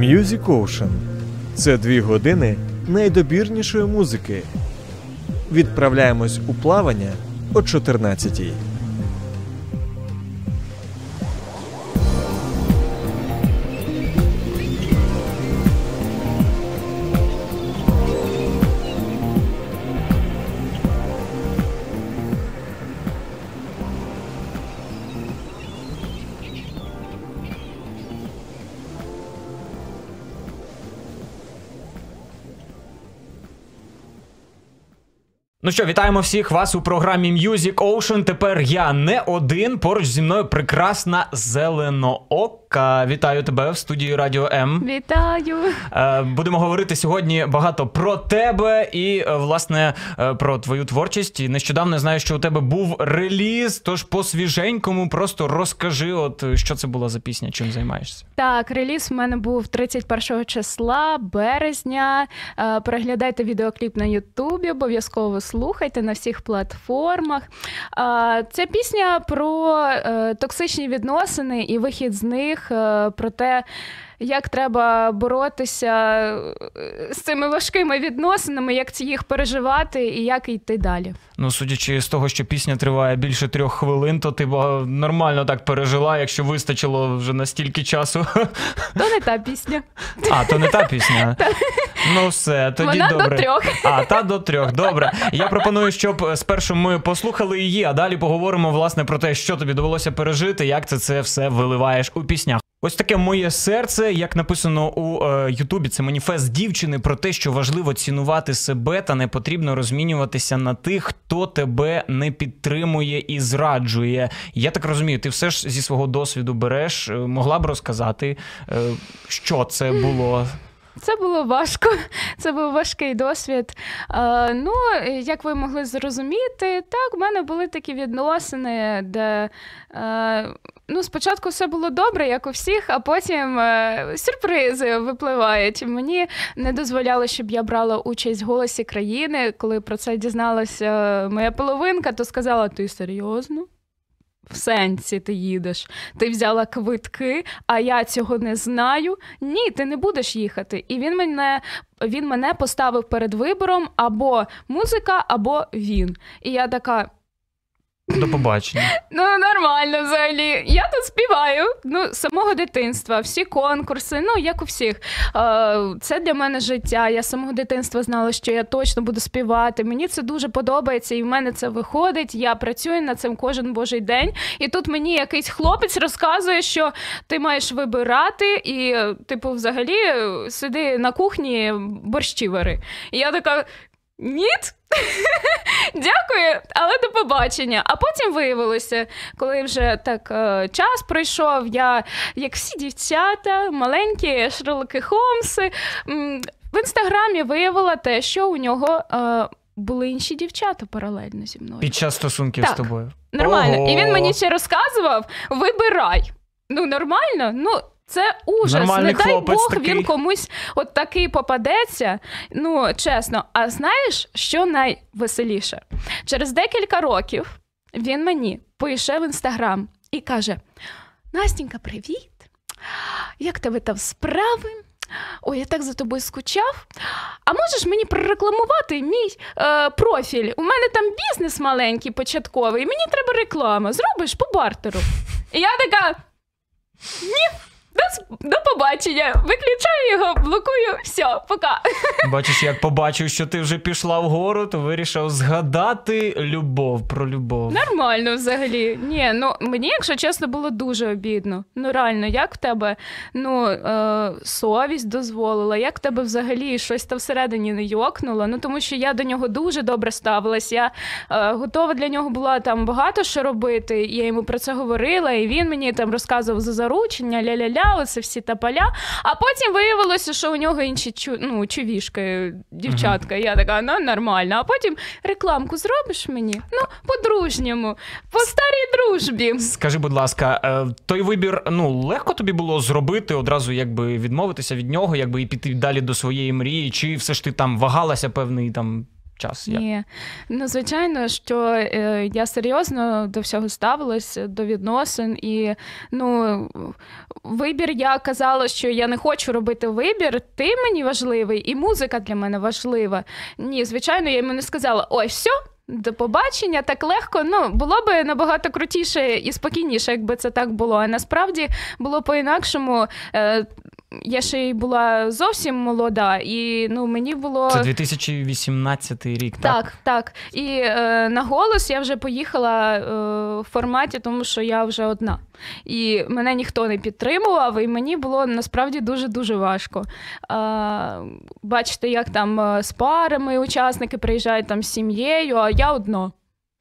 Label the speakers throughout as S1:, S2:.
S1: Music Ocean це дві години найдобірнішої музики. Відправляємось у плавання о 14-й.
S2: Ну що, вітаємо всіх вас у програмі Music Ocean. Тепер я не один. Поруч зі мною прекрасна зеленоока. Вітаю тебе в студії Радіо М.
S3: Вітаю!
S2: Е, Будемо говорити сьогодні багато про тебе і, е, власне, е, про твою творчість. І Нещодавно я знаю, що у тебе був реліз. Тож по свіженькому просто розкажи, от що це була за пісня, чим займаєшся.
S3: Так, реліз в мене був 31 числа березня. Переглядайте відеокліп на Ютубі, обов'язково слухайте на всіх платформах. Це пісня про токсичні відносини і вихід з них, е, про те. Як треба боротися е, з цими важкими відносинами, як ці їх переживати і як йти далі?
S2: Ну, судячи з того, що пісня триває більше трьох хвилин, то ти ба- нормально так пережила, якщо вистачило вже настільки часу.
S3: То не та пісня.
S2: А, то не та пісня. Ну все, тоді
S3: Вона
S2: добре.
S3: до трьох.
S2: А, та до трьох. Добре. Я пропоную, щоб спершу ми послухали її, а далі поговоримо власне про те, що тобі довелося пережити, як ти це все виливаєш у піснях. Ось таке моє серце, як написано у е, Ютубі, це маніфест дівчини про те, що важливо цінувати себе та не потрібно розмінюватися на тих, хто тебе не підтримує і зраджує. Я так розумію, ти все ж зі свого досвіду береш, е, могла б розказати, е, що це було.
S3: Це було важко, це був важкий досвід. Е, ну, як ви могли зрозуміти, так, в мене були такі відносини, де е, ну, спочатку все було добре, як у всіх, а потім е, сюрпризи випливають. Мені не дозволяло, щоб я брала участь в голосі країни. Коли про це дізналася моя половинка, то сказала: ти серйозно? В сенсі ти їдеш. Ти взяла квитки, а я цього не знаю. Ні, ти не будеш їхати. І він мене, він мене поставив перед вибором або музика, або він. І я така.
S2: До побачення.
S3: Ну, нормально взагалі. Я тут співаю ну, з самого дитинства, всі конкурси, ну як у всіх. Е, Це для мене життя. Я з самого дитинства знала, що я точно буду співати. Мені це дуже подобається, і в мене це виходить. Я працюю над цим кожен божий день. І тут мені якийсь хлопець розказує, що ти маєш вибирати, і, типу, взагалі, сиди на кухні борщі вари. І я така. Ні, дякую, але до побачення. А потім виявилося, коли вже так е, час пройшов, я, як всі дівчата, маленькі Шерлоки Холмси, в інстаграмі виявила те, що у нього е, були інші дівчата паралельно зі мною.
S2: Під час стосунків
S3: Так.
S2: з тобою.
S3: Нормально.
S2: Ого.
S3: І він мені ще розказував: вибирай. Ну, нормально, ну. Це ужас.
S2: Нормальний
S3: Не дай Бог
S2: такий.
S3: він комусь от такий попадеться. Ну, чесно. А знаєш, що найвеселіше? Через декілька років він мені пише в інстаграм і каже: Настінька, привіт! Як тебе там справи? Ой, я так за тобою скучав. А можеш мені прорекламувати мій е, профіль? У мене там бізнес маленький, початковий, мені треба реклама. Зробиш по бартеру. І я така. Ні, до, до побачення. Виключаю його, блокую, все, пока.
S2: Бачиш, як побачив, що ти вже пішла вгору, то вирішив згадати любов про любов.
S3: Нормально взагалі. Ні, ну мені, якщо чесно, було дуже обідно. Ну реально, як в тебе ну, е, совість дозволила, як в тебе взагалі щось там всередині не йокнуло. Ну тому що я до нього дуже добре ставилась. Я е, готова для нього була там багато що робити. і Я йому про це говорила, і він мені там розказував за заручення, ля-ля-ля, оце всі та поля. А потім виявилося, що у нього інші чу, ну, чувішки, дівчатка. Я така, ну нормально. А потім рекламку зробиш мені? Ну, по-дружньому, по старій дружбі.
S2: Скажи, будь ласка, е, той вибір ну легко тобі було зробити одразу, якби відмовитися від нього, якби і піти далі до своєї мрії, чи все ж ти там вагалася певний там час?
S3: Ні. Ну, звичайно, що е, я серйозно до всього ставилась, до відносин. І ну, вибір я казала, що я не хочу робити вибір. Ти мені важливий, і музика для мене важлива. Ні, звичайно, я йому не сказала: ой, все. До побачення так легко. Ну було б набагато крутіше і спокійніше, якби це так було. А насправді було по-інакшому. Я ще й була зовсім молода, і ну мені було
S2: Це 2018 рік, так?
S3: так, так. І е, на голос я вже поїхала е, в форматі, тому що я вже одна. І мене ніхто не підтримував, і мені було насправді дуже-дуже важко. Е, бачите, як там е, з парами учасники приїжджають там з сім'єю, а я одна.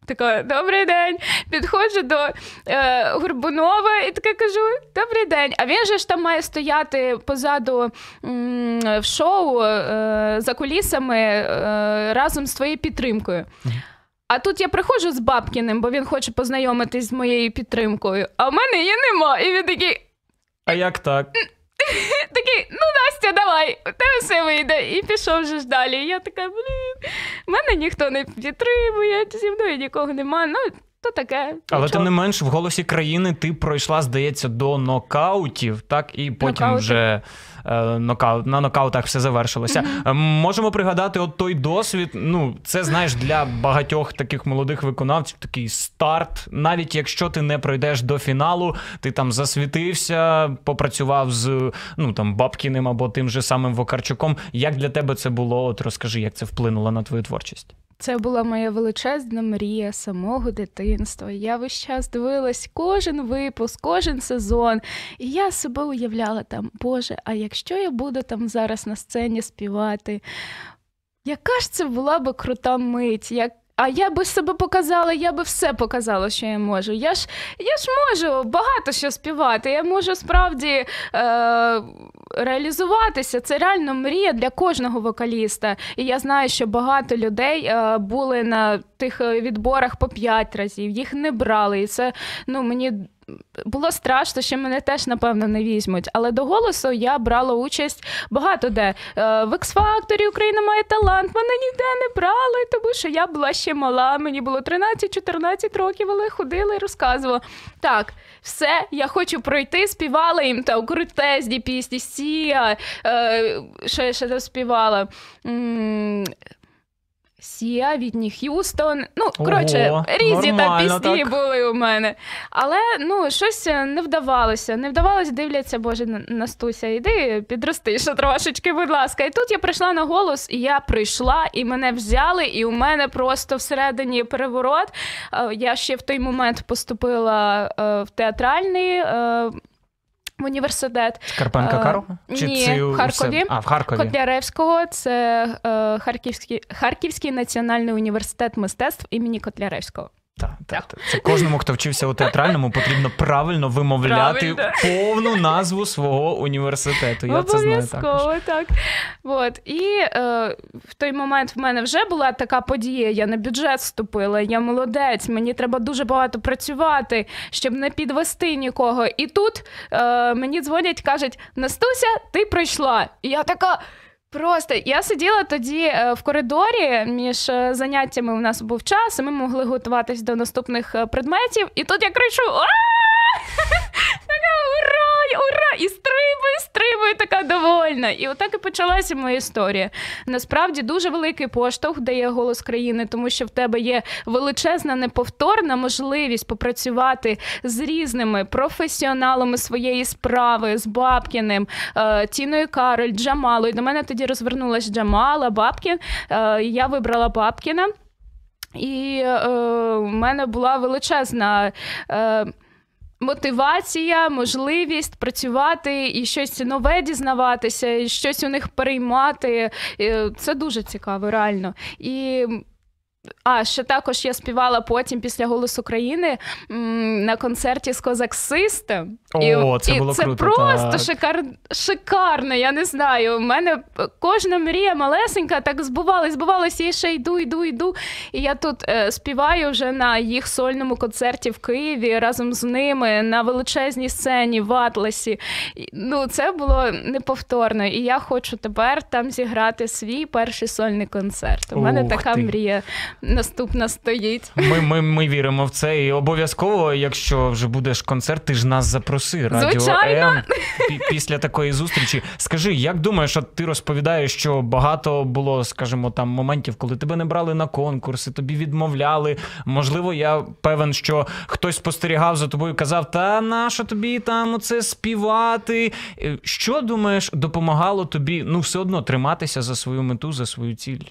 S3: Така, добрий день. Підходжу до е, Горбунова і така кажу: добрий день. А він же ж там має стояти позаду м, в шоу е, за кулісами е, разом з твоєю підтримкою. А тут я приходжу з Бабкіним, бо він хоче познайомитись з моєю підтримкою, а в мене її нема. І він такий,
S2: А як так?
S3: такий, ну Настя, давай, у тебе все вийде. І пішов вже ж далі. Я така, блін, мене ніхто не підтримує, зі мною нікого нема. Ну, то таке.
S2: Але
S3: нічого.
S2: тим не менш, в голосі країни ти пройшла, здається, до нокаутів, так і потім
S3: Нокаути.
S2: вже е, нокаут, на нокаутах все завершилося. Е, Можемо пригадати от той досвід. Ну, це знаєш для багатьох таких молодих виконавців такий старт. Навіть якщо ти не пройдеш до фіналу, ти там засвітився, попрацював з ну там Бабкіним або тим же самим Вокарчуком. Як для тебе це було? От розкажи, як це вплинуло на твою творчість?
S3: Це була моя величезна мрія самого дитинства. Я весь час дивилась кожен випуск, кожен сезон. І я себе уявляла там, Боже, а якщо я буду там зараз на сцені співати, яка ж це була би крута мить? Як... А я би себе показала, я би все показала, що я можу. Я ж, я ж можу багато що співати. Я можу справді е, реалізуватися. Це реально мрія для кожного вокаліста. І я знаю, що багато людей е, були на тих е, відборах по п'ять разів, їх не брали. І це ну мені. Було страшно, що мене теж, напевно, не візьмуть. Але до голосу я брала участь багато де. Е, В X-Factor Україна має талант. Мене ніде не брали, тому що я була ще мала. Мені було 13-14 років, але ходила і розказувала. Так, все, я хочу пройти, співала їм там крутезні пісні, Сія, е, що я ще співала. Сія, Відні Х'юстон. Ну, коротше,
S2: Ого,
S3: різні там пісні
S2: так.
S3: були у мене. Але ну, щось не вдавалося. Не вдавалося, дивляться, Боже, На- Настуся, іди підрости ще трошечки, будь ласка. І тут я прийшла на голос, і я прийшла, і мене взяли, і у мене просто всередині переворот. Е, Я ще в той момент поступила е, в театральний. В університет
S2: Карпенка
S3: Е,
S2: Чи
S3: ні,
S2: це
S3: в Харкові.
S2: А, в Харкові.
S3: Котляревського, це е, Харківський, Харківський національний університет мистецтв імені Котляревського.
S2: Так, так, так. Це кожному, хто вчився у театральному, потрібно правильно вимовляти
S3: Правильно.
S2: повну назву свого університету. Я це знаю.
S3: Обов'язково, так. От. І е, в той момент в мене вже була така подія. Я на бюджет вступила, я молодець, мені треба дуже багато працювати, щоб не підвести нікого. І тут е, мені дзвонять, кажуть: Настуся, ти пройшла. І я така. Просто я сиділа тоді е, в коридорі між е, заняттями. У нас був час, і ми могли готуватись до наступних е, предметів. І тут я кричу: «А!» Ура! Ура! І стрибаю, стрибаю, така довольна. І отак і почалася моя історія. Насправді дуже великий поштовх дає голос країни, тому що в тебе є величезна неповторна можливість попрацювати з різними професіоналами своєї справи, з Бабкіним, е, Тіною Кароль, Джамалою. До мене тоді розвернулась Джамала, Бабкін. Е, Я вибрала Бабкіна. І е, в мене була величезна. Е, Мотивація, можливість працювати і щось нове дізнаватися, і щось у них переймати. Це дуже цікаво, реально. І а ще також я співала потім після Голосу України на концерті з Козак System.
S2: О, це
S3: і
S2: було
S3: це
S2: круто.
S3: просто
S2: так.
S3: шикар... шикарно. Я не знаю. У мене кожна мрія малесенька так збувалась, збувалась, я ще йду, йду, йду. І я тут е, співаю вже на їх сольному концерті в Києві разом з ними на величезній сцені в Атласі. І, Ну, це було неповторно. І я хочу тепер там зіграти свій перший сольний концерт. У мене
S2: Ух
S3: така
S2: ти.
S3: мрія наступна стоїть.
S2: Ми, ми, ми віримо в це. І обов'язково, якщо вже будеш концерт, ти ж нас запроси. Радіо
S3: Звичайно.
S2: М після такої зустрічі. Скажи, як думаєш, от ти розповідаєш, що багато було, скажімо, там моментів, коли тебе не брали на конкурси, тобі відмовляли. Можливо, я певен, що хтось спостерігав за тобою, і казав: Та нащо тобі там оце співати? Е, Що думаєш, допомагало тобі ну все одно триматися за свою мету, за свою ціль?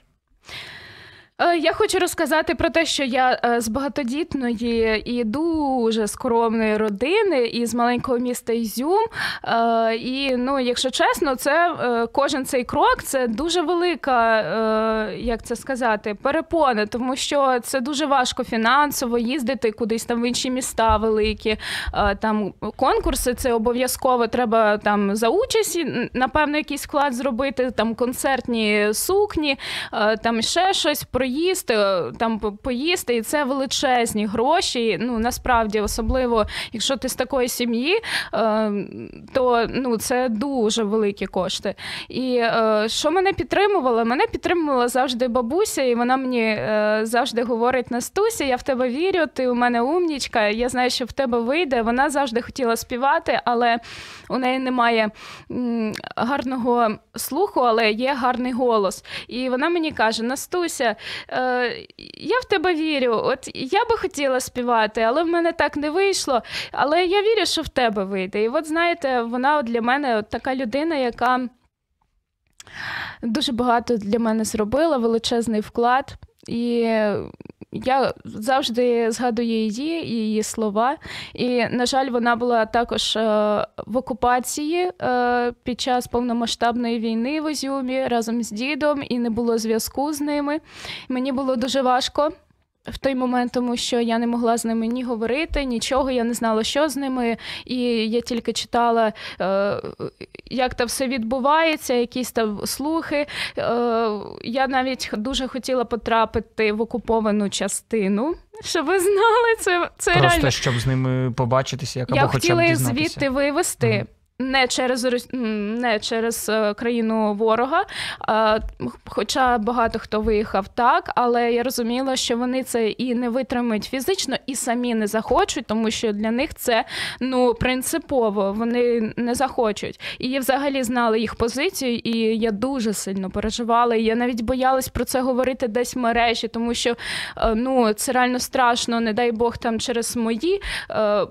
S3: Е, Я хочу розказати про те, що я е, з багатодітної і дуже скромної родини із маленького міста Ізюм. Е, І ну, якщо чесно, це кожен цей крок це дуже велика, як це сказати, перепона, тому що це дуже важко фінансово їздити кудись там в інші міста великі. Там конкурси це обов'язково треба там за участь, напевно, якийсь вклад зробити, там концертні сукні, там ще щось проїсти, е, там поїсти, і це величезні гроші. Ну насправді, особливо якщо ти з такої сім'ї, е, то ну це дуже великі кошти. І е, що мене підтримувало? Мене підтримувала завжди бабуся, і вона мені завжди говорить: Настуся, я в тебе вірю, ти у мене умнічка, я знаю, що в тебе вийде. Вона завжди хотіла співати, але у неї немає гарного слуху, але є гарний голос. І вона мені каже: Настуся, е, я в тебе вірю. От я би хотіла співати, але в мене так не вийшло. Але я вірю, що в тебе вийде. І от знаєте, вона от для мене от така людина, яка дуже багато для мене зробила, величезний вклад. І я завжди згадую її її слова. І, на жаль, вона була також е, в окупації е, під час повномасштабної війни в Ізюмі разом з дідом, і не було зв'язку з ними. Мені було дуже важко. В той момент, тому що я не могла з ними ні говорити, нічого, я не знала, що з ними. І я тільки читала, е, як там все відбувається, якісь там слухи. Е, я навіть дуже хотіла потрапити в окуповану частину. Щоб ви знали, це, це
S2: Просто
S3: реально.
S2: щоб з ними побачитися, як
S3: Я
S2: або хоча б
S3: хотіла їх звідти вивезти.
S2: Мгм.
S3: Не через не через е, країну ворога, хоча багато хто виїхав так, але я розуміла, що вони це і не витримають фізично, і самі не захочуть, тому що для них це ну принципово. Вони не захочуть. І я взагалі знала їх позицію, і я дуже сильно переживала. Я навіть боялась про це говорити десь в мережі, тому що е, ну це реально страшно. Не дай Бог там через мої е,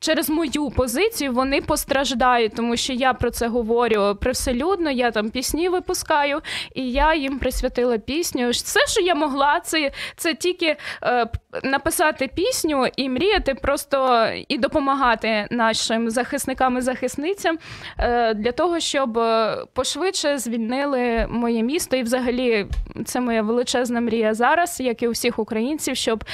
S3: через мою позицію вони постраждають, тому що я про це говорю привселюдно, я там пісні випускаю, і я їм присвятила пісню. Все, що я могла, це, це тільки е, написати пісню і мріяти просто і допомагати нашим захисникам і захисницям е, для того, щоб е, пошвидше звільнили моє місто. І взагалі це моя величезна мрія зараз, як і у всіх українців, щоб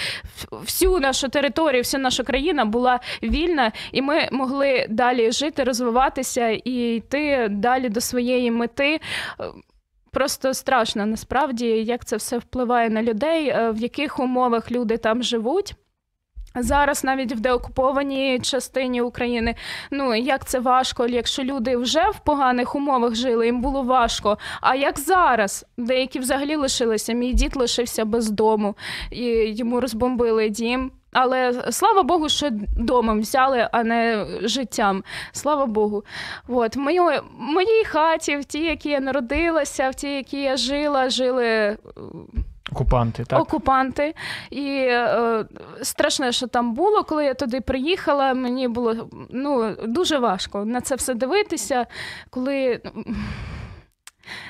S3: всю нашу територію, вся наша країна була вільна, і ми могли далі жити, розвиватися і йти далі до своєї мети. Е, Просто страшно насправді, як це все впливає на людей, е, в яких умовах люди там живуть. Зараз навіть в деокупованій частині України, ну як це важко, якщо люди вже в поганих умовах жили, їм було важко. А як зараз? Деякі взагалі лишилися. Мій дід лишився без дому, і йому розбомбили дім. Але слава Богу, що домом взяли, а не життям. Слава Богу. От в моїй, моїй хаті, в тій, якій я народилася, в тій, якій я жила, жили е,
S2: Окупанти, так?
S3: окупанти. І е, страшне, що там було, коли я туди приїхала, мені було ну, дуже важко на це все дивитися, коли.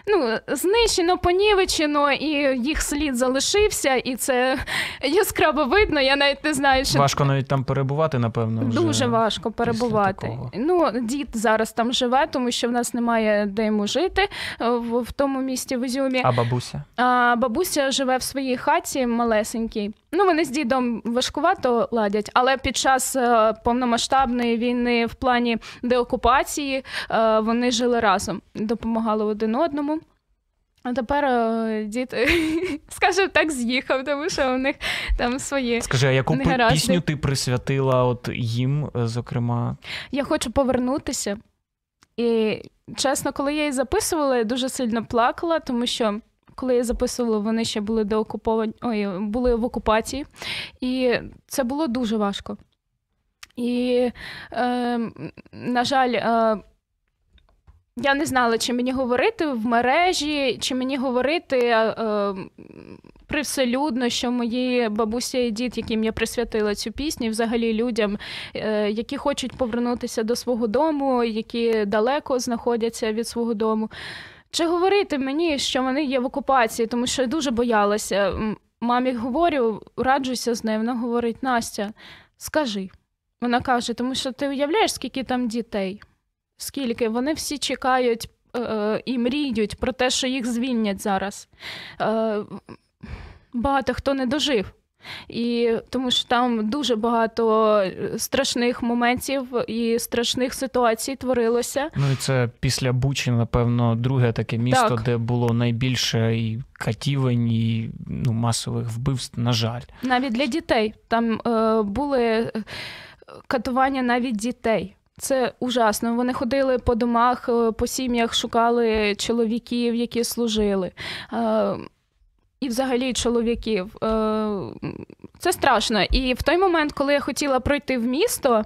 S3: Ну, знищено, понівечено, і їх слід залишився, і це яскраво видно. Я навіть не знаю, що
S2: Важко навіть там перебувати, напевно. Вже.
S3: Дуже важко перебувати. Ну, дід зараз там живе, тому що в нас немає де йому жити е, в, в тому місті в Ізюмі.
S2: А бабуся?
S3: А бабуся живе в своїй хаті малесенькій. Ну, вони з дідом важкувато ладять, але під час е, повномасштабної війни в плані деокупації е, вони жили разом, допомагали один одному. А тепер е, дід, скажімо так, з'їхав, тому що у них там свої.
S2: Скажи, а яку
S3: Негаразди.
S2: пісню ти присвятила от їм, е, зокрема?
S3: Я хочу повернутися. І чесно, коли я її записувала, я дуже сильно плакала, тому що коли я записувала, вони ще були деокуповані, ой, були в окупації, і це було дуже важко. І, е, на жаль, е, я не знала, чи мені говорити в мережі, чи мені говорити е, привселюдно, що мої бабуся і дід, яким я присвятила цю пісню, взагалі людям, е, які хочуть повернутися до свого дому, які далеко знаходяться від свого дому. Чи говорити мені, що вони є в окупації, тому що я дуже боялася. Мамі говорю, раджуся з нею. Вона говорить: Настя, скажи. Вона каже, тому що ти уявляєш, скільки там дітей? Скільки? Вони всі чекають е, і мріють про те, що їх звільнять зараз. Е, багато хто не дожив. І тому що там дуже багато е, страшних моментів і страшних ситуацій творилося.
S2: Ну і це після Бучі, напевно, друге таке місто,
S3: Так.
S2: де було найбільше і катівень, і ну, масових вбивств, на жаль.
S3: Навіть для дітей там е, були е, катування навіть дітей. Це ужасно. Вони ходили по домах, е, по сім'ях, шукали чоловіків, які служили. Е, і взагалі чоловіків. Е, Це страшно. І в той момент, коли я хотіла пройти в місто,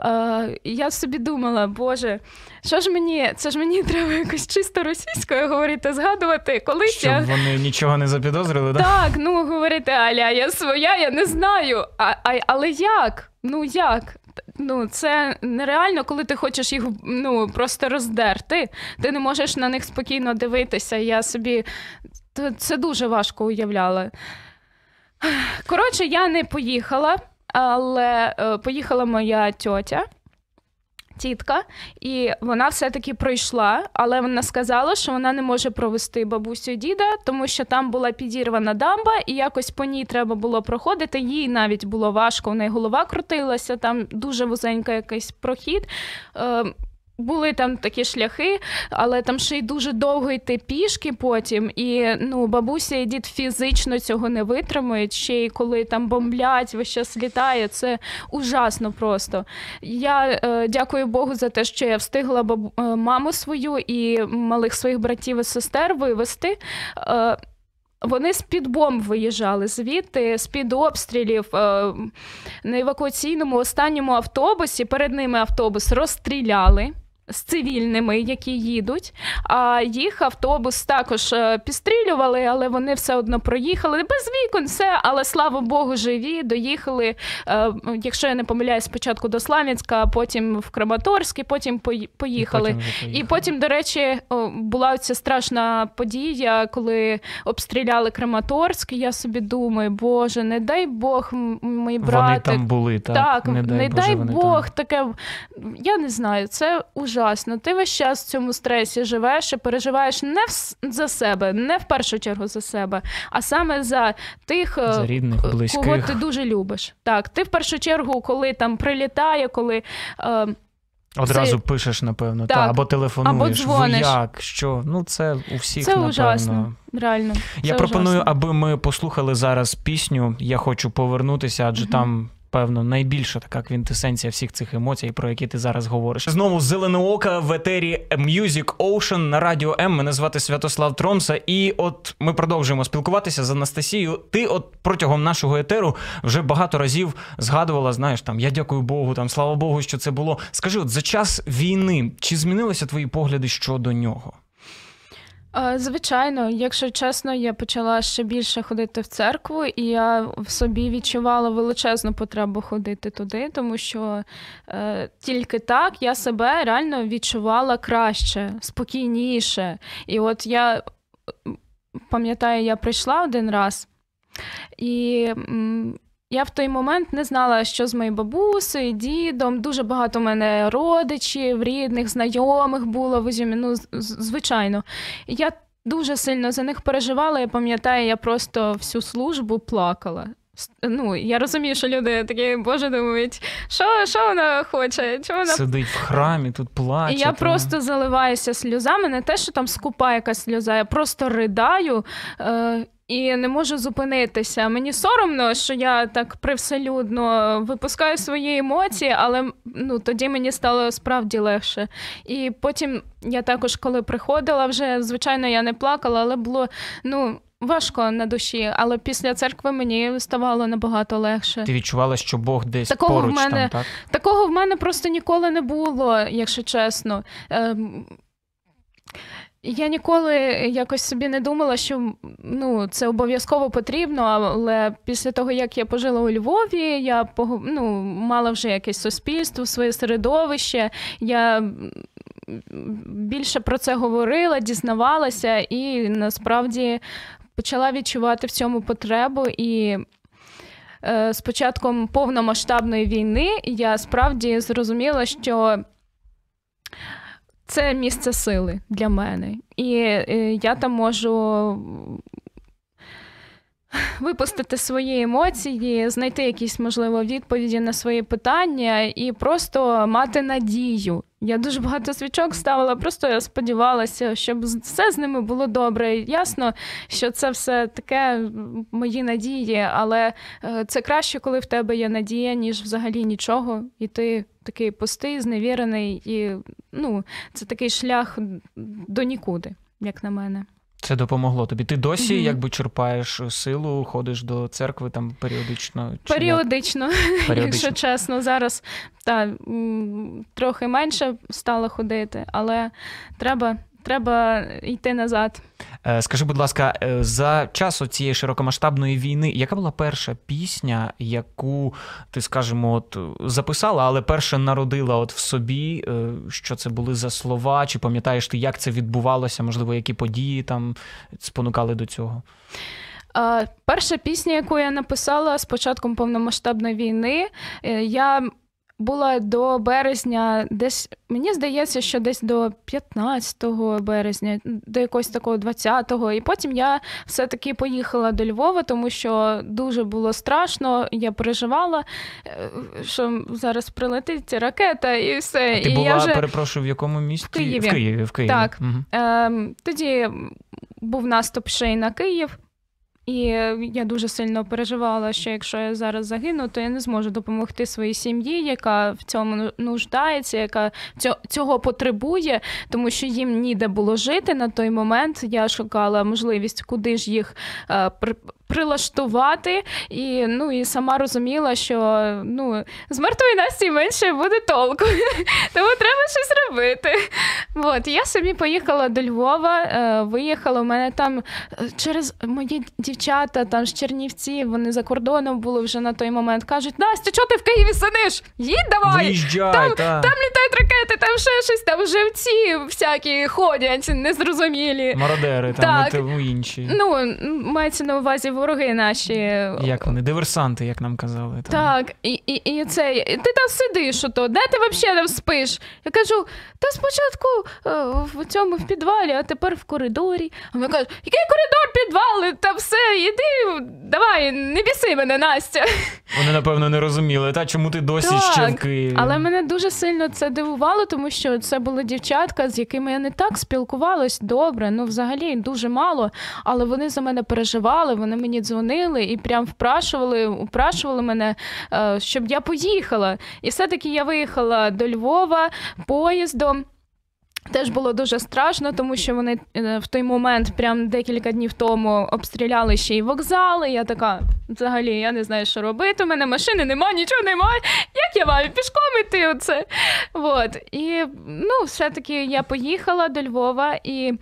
S3: е, я собі думала, Боже, що ж мені, це ж мені треба якось чисто російською говорити, згадувати, колись
S2: Щоб
S3: я.
S2: вони нічого не запідозрили, так?
S3: Так, ну говорити, Аля, я своя, я не знаю. А, а, але як? Ну як? Ну, це нереально, коли ти хочеш їх ну, просто роздерти. Ти не можеш на них спокійно дивитися. Я собі це дуже важко уявляла. Коротше, я не поїхала, але е, поїхала моя тьотя. Тітка, і вона все-таки пройшла, але вона сказала, що вона не може провести бабусю діда, тому що там була підірвана дамба, і якось по ній треба було проходити. Їй навіть було важко, у неї голова крутилася, там дуже вузенький якийсь прохід. Були там такі шляхи, але там ще й дуже довго йти пішки потім. І ну, бабуся і дід фізично цього не витримують. Ще й коли там бомблять, весь час літає, це ужасно просто. Я е, дякую Богу за те, що я встигла бабу, е, маму свою і малих своїх братів і сестер вивезти. Е, вони з-під бомб виїжджали звідти, з-під обстрілів е, на евакуаційному останньому автобусі. Перед ними автобус розстріляли. З цивільними, які їдуть, а їх автобус також е, підстрілювали, але вони все одно проїхали без вікон, все, але слава Богу, живі. Доїхали, е, якщо я не помиляюсь, спочатку до Славянська, а потім в Краматорськ, і потім пої- поїхали.
S2: Потім
S3: І потім, до речі, була ця страшна подія, коли обстріляли Краматорськ. Я собі думаю, Боже, не дай Бог, мій
S2: Вони там були, так.
S3: Так,
S2: не дай, Боже, вони
S3: Бог,
S2: там.
S3: таке. Я не знаю, це ужасно. Ти весь час в цьому стресі живеш і переживаєш не вс- за себе, не в першу чергу за себе, а саме за тих, е,
S2: За рідних,
S3: кого ти дуже любиш. Так, ти в першу чергу, коли там прилітає, коли. Е,
S2: Одразу
S3: Це-
S2: пишеш, напевно,
S3: Так.
S2: та, або телефонуєш.
S3: Або дзвониш.
S2: Як, що? Ну, це у всіх,
S3: це
S2: напевно.
S3: ужасно, реально.
S2: Я
S3: це
S2: пропоную,
S3: ужасно.
S2: аби ми послухали зараз пісню. Я хочу повернутися, адже
S3: Мгм.
S2: там. Певно, найбільша така квінтесенція всіх цих емоцій, про які ти зараз говориш. Знову зеленоока в етері Music Ocean на радіо М. Мене звати Святослав Тромса. І от ми продовжуємо спілкуватися з Анастасією. Ти, от протягом нашого етеру, вже багато разів згадувала, знаєш, там я дякую Богу, там слава Богу, що це було. Скажи, от за час війни чи змінилися твої погляди щодо нього?
S3: Звичайно, якщо чесно, я почала ще більше ходити в церкву, і я в собі відчувала величезну потребу ходити туди, тому що е, тільки так я себе реально відчувала краще, спокійніше. І от я пам'ятаю, я прийшла один раз, і м, я в той момент не знала, що з моєю бабусею, дідом. Дуже багато в мене родичів, рідних, знайомих було в Ізюмі, ну, звичайно. Я дуже сильно за них переживала. Я пам'ятаю, я просто всю службу плакала. ну, я розумію, що люди такі, боже, думають, що що вона хоче? Чого вона
S2: сидить в храмі, тут плаче.
S3: І я
S2: та...
S3: просто заливаюся сльозами, не те, що там скупа якась сльоза, я просто ридаю. Е- і не можу зупинитися. Мені соромно, що я так привселюдно випускаю свої емоції, але ну тоді мені стало справді легше. І потім я також, коли приходила, вже звичайно я не плакала, але було ну. Важко на душі, але після церкви мені ставало набагато легше.
S2: Ти відчувала, що Бог десь
S3: такого
S2: поруч
S3: в мене,
S2: там, так?
S3: Такого в мене просто ніколи не було, якщо чесно. Ем, я ніколи якось собі не думала, що ну, це обов'язково потрібно, але після того, як я пожила у Львові, я ну, мала вже якесь суспільство, своє середовище. Я більше про це говорила, дізнавалася і насправді почала відчувати в цьому потребу. І е, з початком повномасштабної війни я справді зрозуміла, що це місце сили для мене. І е, я там можу випустити свої емоції, знайти якісь, можливо, відповіді на свої питання і просто мати надію. Я дуже багато свічок ставила, просто я сподівалася, щоб все з ними було добре. Ясно, що це все таке мої надії, але е, це краще, коли в тебе є надія, ніж взагалі нічого, і ти такий пустий, зневірений, і ну, це такий шлях до нікуди, як на мене.
S2: Це допомогло тобі. Ти досі mm-hmm. якби черпаєш силу, ходиш до церкви там періодично?
S3: Чи періодично, періодично, якщо чесно. Зараз та, трохи менше стала ходити, але треба треба йти назад.
S2: Е, скажи, будь ласка, е, за часу цієї широкомасштабної війни, яка була перша пісня, яку ти, скажімо, от записала, але перша народила от в собі, е, що це були за слова? Чи пам'ятаєш ти, як це відбувалося? Можливо, які події там спонукали до цього?
S3: Перша пісня, яку я написала з початком повномасштабної війни, я була до березня, десь мені здається, що десь до 15 березня, до якогось такого 20-го. І потім я все-таки поїхала до Львова, тому що дуже було страшно. Я переживала, е, що зараз прилетить ракета і все.
S2: А Ти
S3: і
S2: була,
S3: я вже...
S2: перепрошую, в якому місті?
S3: В Києві.
S2: В Києві, в Києві.
S3: Так.
S2: Угу.
S3: Е, Тоді був наступ ще й на Київ. І я дуже сильно переживала, що якщо я зараз загину, то я не зможу допомогти своїй сім'ї, яка в цьому нуждається, яка цього потребує, тому що їм ніде було жити на той момент. Я шукала можливість, куди ж їх е, прилаштувати, і ну і сама розуміла, що ну з мертвої Насті менше буде толку, тому треба щось робити. От я собі поїхала до Львова, е, виїхала. У мене там е, через мої дівчата там з Чернівців, вони за кордоном були вже на той момент. кажуть: Настя, чого ти в Києві сидиш? Їдь давай!
S2: Виїжджай,
S3: там,
S2: та.
S3: там літають ракети, там ще щось, там живці всякі ходять, незрозумілі.
S2: Мародери, там так. інші.
S3: Ну, мається на увазі вороги наші.
S2: Як вони? Диверсанти, як нам казали.
S3: Там. Так, і і, і це, ти там сидиш, ото, де ти взагалі там спиш? Я кажу, та спочатку е, в цьому в підвалі, а тепер в коридорі. А вони кажуть, який коридор, підвал? Та все, іди, давай, не біси мене, Настя.
S2: Вони, напевно, не розуміли, та чому ти досі так, ще в Києві.
S3: Але мене дуже сильно це дивувало, тому що це були дівчатка, з якими я не так спілкувалась добре, ну взагалі дуже мало. Але вони за мене переживали, вони мені дзвонили і прям впрашували, упрашували мене, е, щоб я поїхала. І все-таки я виїхала до Львова поїздом. Теж було дуже страшно, тому що вони е, в той момент, прям декілька днів тому, обстріляли ще й вокзали. Я така, взагалі, я не знаю, що робити. У мене машини немає, нічого немає. Як я маю пішком іти оце? От. І ну, все-таки я поїхала до Львова і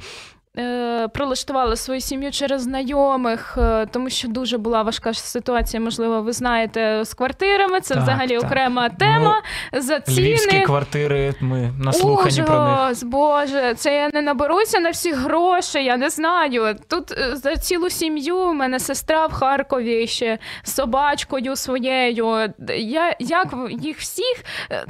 S3: Е, прилаштувала свою сім'ю через знайомих, е, тому що дуже була важка ситуація. Можливо, ви знаєте, з квартирами. Це так, взагалі так. окрема тема. Ну, за ціни.
S2: Львівські квартири. Ми наслухані Ужас, про них.
S3: Боже, це я не наберуся на всі гроші. Я не знаю. Тут е, за цілу сім'ю у мене сестра в Харкові ще з собачкою своєю. Я як їх всіх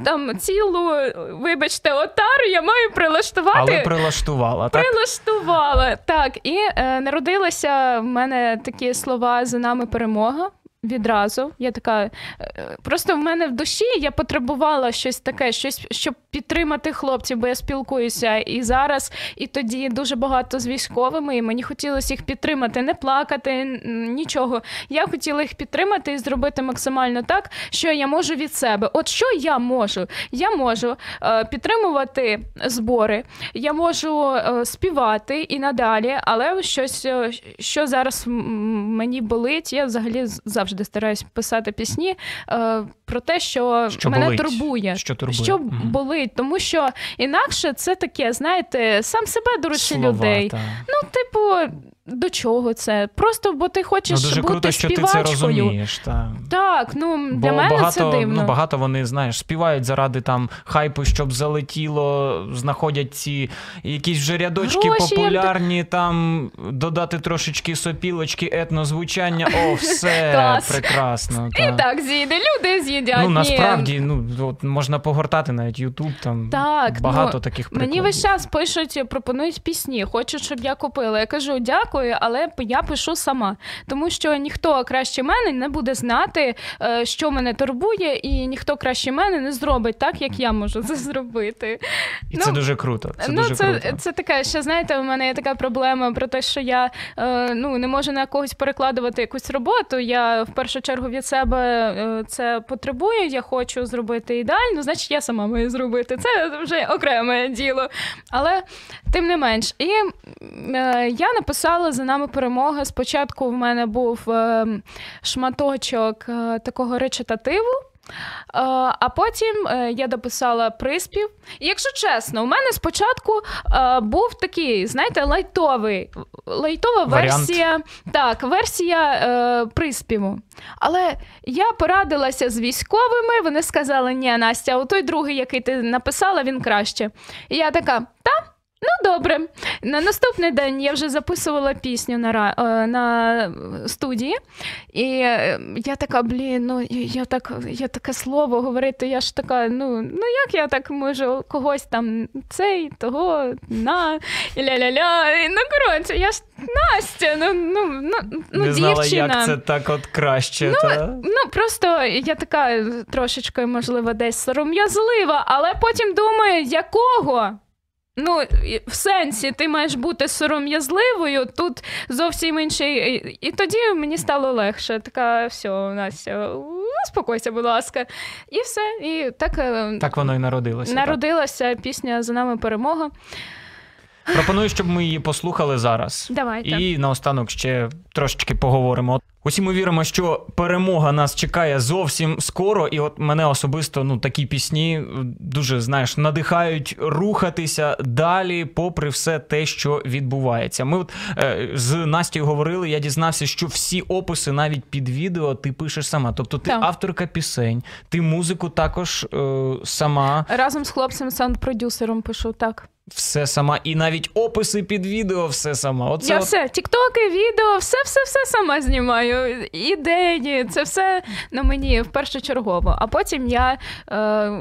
S3: там цілу, вибачте, отару я маю прилаштувати.
S2: Але прилаштувала. так?
S3: Прилаштувала працювала. Так, і е, народилися в мене такі слова за нами перемога. Відразу. Я така е, просто в мене в душі я потребувала щось таке, щось, щоб підтримати хлопців, бо я спілкуюся і зараз, і тоді дуже багато з військовими, і мені хотілося їх підтримати, не плакати, нічого. Я хотіла їх підтримати і зробити максимально так, що я можу від себе. От що я можу? Я можу е, підтримувати збори, я можу е, співати і надалі, але щось, що зараз мені болить, я взагалі з- завжди стараюсь писати пісні е, про те, що,
S2: Що
S3: мене
S2: болить?
S3: турбує.
S2: Що турбує?
S3: Що
S2: Мгм.
S3: болить, тому що інакше це таке, знаєте, сам себе дурити людей.
S2: та.
S3: Ну, типу, до чого це? Просто бо ти
S2: Ну,
S3: хочеш
S2: дуже
S3: бути
S2: круто, що ти це розумієш. Та.
S3: Так, ну
S2: Бо
S3: для мене
S2: багато,
S3: це дивно.
S2: Ну, багато вони, знаєш, співають заради там хайпу, щоб залетіло, знаходять ці якісь вже рядочки
S3: Гроші,
S2: популярні, там додати трошечки сопілочки, етнозвучання. О, все прекрасно.
S3: І так з'їде, люди з'їдять.
S2: Ну, насправді, ну, от можна погортати навіть Ютуб, там
S3: Так,
S2: багато
S3: ну,
S2: таких прикладів.
S3: Мені весь час пишуть, пропонують пісні, хочуть, щоб я купила. Я кажу, дякую, але я пишу сама. Тому що ніхто краще мене не буде знати, е, що мене турбує, і ніхто краще мене не зробить так, як я можу це зробити.
S2: І
S3: ну,
S2: це дуже круто. Це
S3: ну,
S2: дуже
S3: це,
S2: круто.
S3: це таке, що знаєте, у мене є така проблема про те, що я е, ну, не можу на когось перекладувати якусь роботу. Я в першу чергу від себе е, це потребую, я хочу зробити ідеально, значить я сама маю зробити. Це вже окреме діло. Але тим не менш. І е, я написала за нами перемога. Спочатку в мене був е, шматочок е, такого речитативу. Е, А потім я дописала приспів. І якщо чесно, у мене спочатку був такий, знаєте, лайтовий, лайтова
S2: Варіант.
S3: версія, так, версія е, приспіву. Але я порадилася з військовими, вони сказали, ні, Настя, у той другий, який ти написала, він краще. І я така, та? Ну, добре. На наступний день я вже записувала пісню на, ра- е, на студії, і е, я така, блін, ну я так, я таке слово говорити, я ж така, ну, ну як я так можу когось там цей, того, на, і ля-ля-ля. Ну, коротше, я ж Настя, ну, ну, ну, ну
S2: Не знала,
S3: дівчина.
S2: як це так от краще. та?
S3: Ну, просто я така трошечки, можливо, десь сором'язлива, але потім думаю, якого? Ну, в сенсі, ти маєш бути сором'язливою, тут зовсім інший. І, тоді мені стало легше. Така, все, Настя, успокойся, будь ласка. І все. І так, е,
S2: Так воно і народилося. так.
S3: народилася пісня за нами перемога.
S2: Пропоную, щоб ми її послухали зараз.
S3: Давайте.
S2: І наостанок ще трошечки поговоримо. Усі ми віримо, що перемога нас чекає зовсім скоро, і от мене особисто ну такі пісні дуже знаєш надихають рухатися далі, попри все те, що відбувається. Ми от е, з Настю говорили. Я дізнався, що всі описи навіть під відео ти пишеш сама. Тобто ти
S3: Так.
S2: авторка пісень, ти музику також е, сама.
S3: Разом з хлопцем саунд-продюсером пишу так.
S2: Все сама, і навіть описи під відео все сама. Оце
S3: я
S2: от...
S3: все, тіктоки, відео, все, все, все сама знімаю. Ідеї, це все на мені першочергово. А потім я е,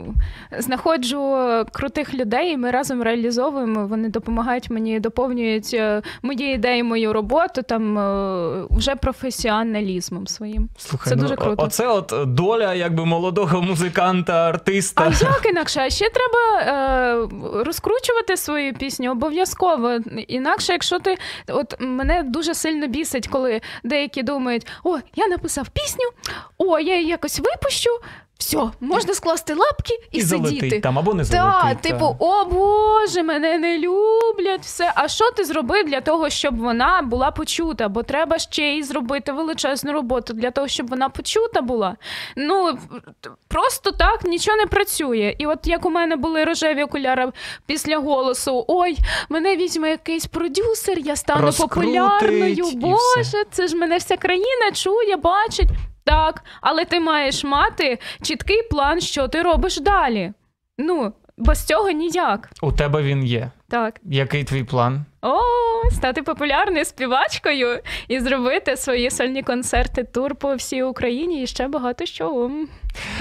S3: знаходжу крутих людей, і ми разом реалізовуємо. Вони допомагають мені, доповнюють е, мої ідеї, мою роботу там е, вже професіоналізмом своїм.
S2: Слухай,
S3: Це
S2: ну,
S3: дуже круто.
S2: Оце от доля якби молодого музиканта, артиста.
S3: А як інакше? А ще треба е, розкручувати свою пісню обов'язково. Інакше, якщо ти от мене дуже сильно бісить, коли деякі думають: о, я написав пісню, о, я її якось випущу. Все, можна скласти лапки і,
S2: і
S3: сидіти.
S2: залетить там або не залетить.
S3: Так, типу, о Боже, мене не люблять. Все. А що ти зробив для того, щоб вона була почута? Бо треба ще й зробити величезну роботу для того, щоб вона почута була. Ну просто так нічого не працює. І от як у мене були рожеві окуляри після голосу: ой, мене візьме якийсь продюсер, я стану
S2: Розкрутить,
S3: популярною. Боже, це ж мене вся країна чує, бачить. Так, але ти маєш мати чіткий план, що ти робиш далі. Ну, без цього ніяк.
S2: У тебе він є.
S3: Так.
S2: Який твій план?
S3: О, стати популярною співачкою і зробити свої сольні концерти, тур по всій Україні і ще багато чого.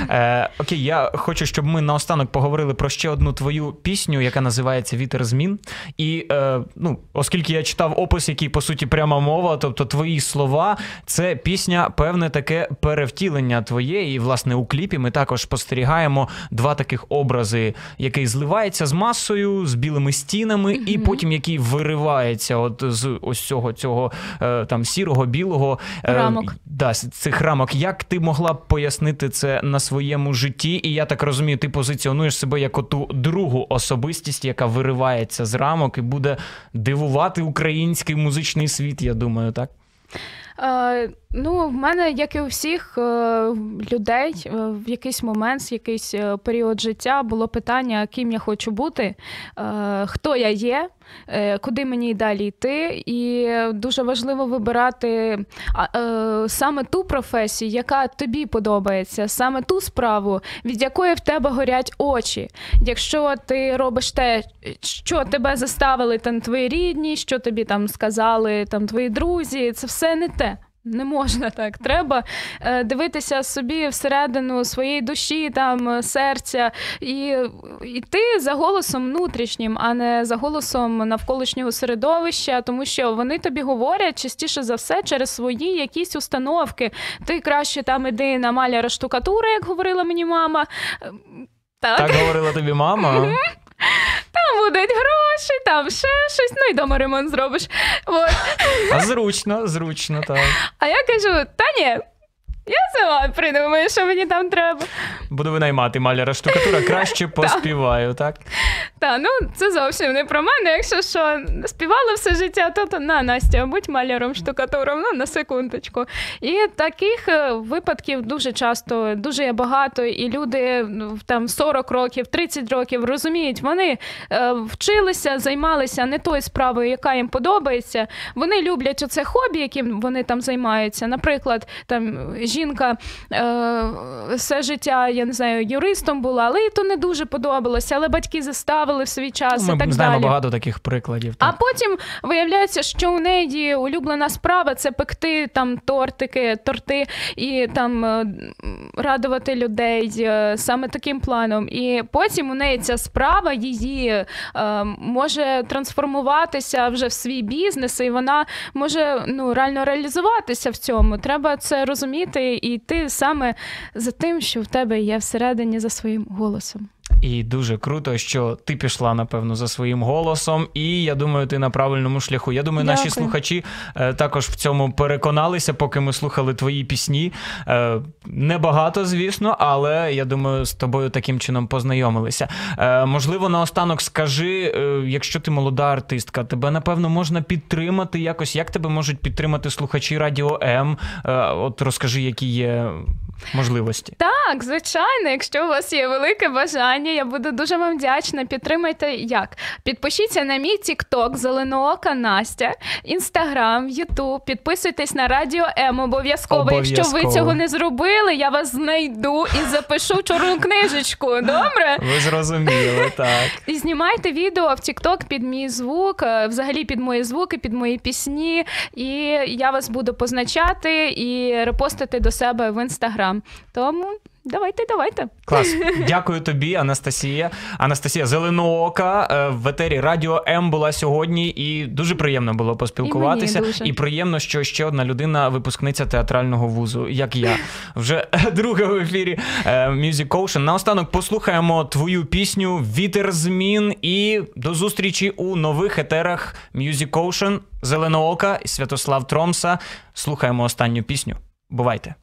S2: Е, Окей, я хочу, щоб ми наостанок поговорили про ще одну твою пісню, яка називається Вітер змін. І е, ну, оскільки я читав опис, який по суті пряма мова, тобто твої слова, це пісня, певне таке перевтілення твоє. І власне у кліпі ми також спостерігаємо два таких образи, який зливається з масою, з білими стінами, mm-hmm. і потім який виривається от з ось цього цього е, там сірого білого
S3: е, рамок.
S2: Да, цих рамок. Як ти могла б пояснити це на своєму житті? І я так розумію, ти позиціонуєш себе як оту другу особистість, яка виривається з рамок і буде дивувати український музичний світ. Я думаю, так.
S3: Е, ну, в мене, як і у всіх е, людей, е, в якийсь момент, в якийсь е, період життя було питання, ким я хочу бути, хто я є, куди мені далі йти. І дуже важливо вибирати саме ту професію, яка тобі подобається, саме ту справу, від якої в тебе горять очі. Якщо ти робиш те, що тебе заставили там твої рідні, що тобі там сказали там твої друзі, це все не те. Не можна так. Треба е, дивитися собі всередину своєї душі, там е, серця, і йти за голосом внутрішнім, а не за голосом навколишнього середовища, тому що вони тобі говорять частіше за все через свої якісь установки. Ти краще там іди на маляра штукатури, як говорила мені мама.
S2: Так, Так говорила тобі мама.
S3: Там будуть гроші, там ще щось, ну і дома ремонт зробиш. От.
S2: А зручно, зручно, так.
S3: А я кажу: та ні, я сама придумаю, що мені там треба.
S2: Буду винаймати маляра штукатура, краще поспіваю, так?
S3: Так, ну це зовсім не про мене. Якщо що співала все життя, то, то на Настя, будь маляром штукатуром, ну на секундочку. І таких е, випадків дуже часто, дуже є багато, і люди ну, там 40 років, 30 років розуміють, вони е, вчилися, займалися не тою справою, яка їм подобається. Вони люблять оце хобі, яким вони там займаються. Наприклад, там жінка е, все життя, я не знаю, юристом була, але їй то не дуже подобалося, але батьки заставили в свій час.
S2: Ми
S3: і так
S2: знаємо
S3: далі.
S2: багато таких прикладів.
S3: Так. А потім виявляється, що у неї улюблена справа це пекти там тортики, торти і там е, радувати людей е, саме таким планом. І потім у неї ця справа її е, може трансформуватися вже в свій бізнес, і вона може ну реально реалізуватися в цьому. Треба це розуміти і йти саме за тим, що в тебе є всередині за своїм голосом.
S2: І дуже круто, що ти пішла, напевно, за своїм голосом, і я думаю, ти на правильному шляху. Я думаю, Дякую. наші слухачі е, також в цьому переконалися, поки ми слухали твої пісні. Е, небагато, звісно, але я думаю, з тобою таким чином познайомилися. Е, можливо, наостанок скажи, е, якщо ти молода артистка, тебе напевно можна підтримати якось. Як тебе можуть підтримати слухачі Радіо М? Е, от розкажи, які є можливості.
S3: Так, звичайно, якщо у вас є велике бажання, я буду дуже вам вдячна. Підтримайте як. Підпишіться на мій TikTok Зеленоока Настя, Інстаграм, Ютуб. Підписуйтесь на Радіо М. Обов'язково. Обов'язково. Якщо ви цього не зробили, я вас знайду і запишу чорну книжечку. Добре?
S2: Ви зрозуміли, так.
S3: І знімайте відео в TikTok під мій звук, е, взагалі під мої звуки, під мої пісні. І я вас буду позначати і репостити до себе в інстаграм. Тому. Давайте, давайте.
S2: Клас. Дякую тобі, Анастасія. Анастасія Зеленоока е, в етері Радіо М була сьогодні, і дуже приємно було поспілкуватися.
S3: І, мені дуже.
S2: і приємно, що ще одна людина, випускниця театрального вузу, як я. Вже друга в ефірі е, Music Ocean. Наостанок послухаємо твою пісню Вітер змін і до зустрічі у нових етерах Music Ocean, Зеленоока і Святослав Тромса. Слухаємо останню пісню. Бувайте!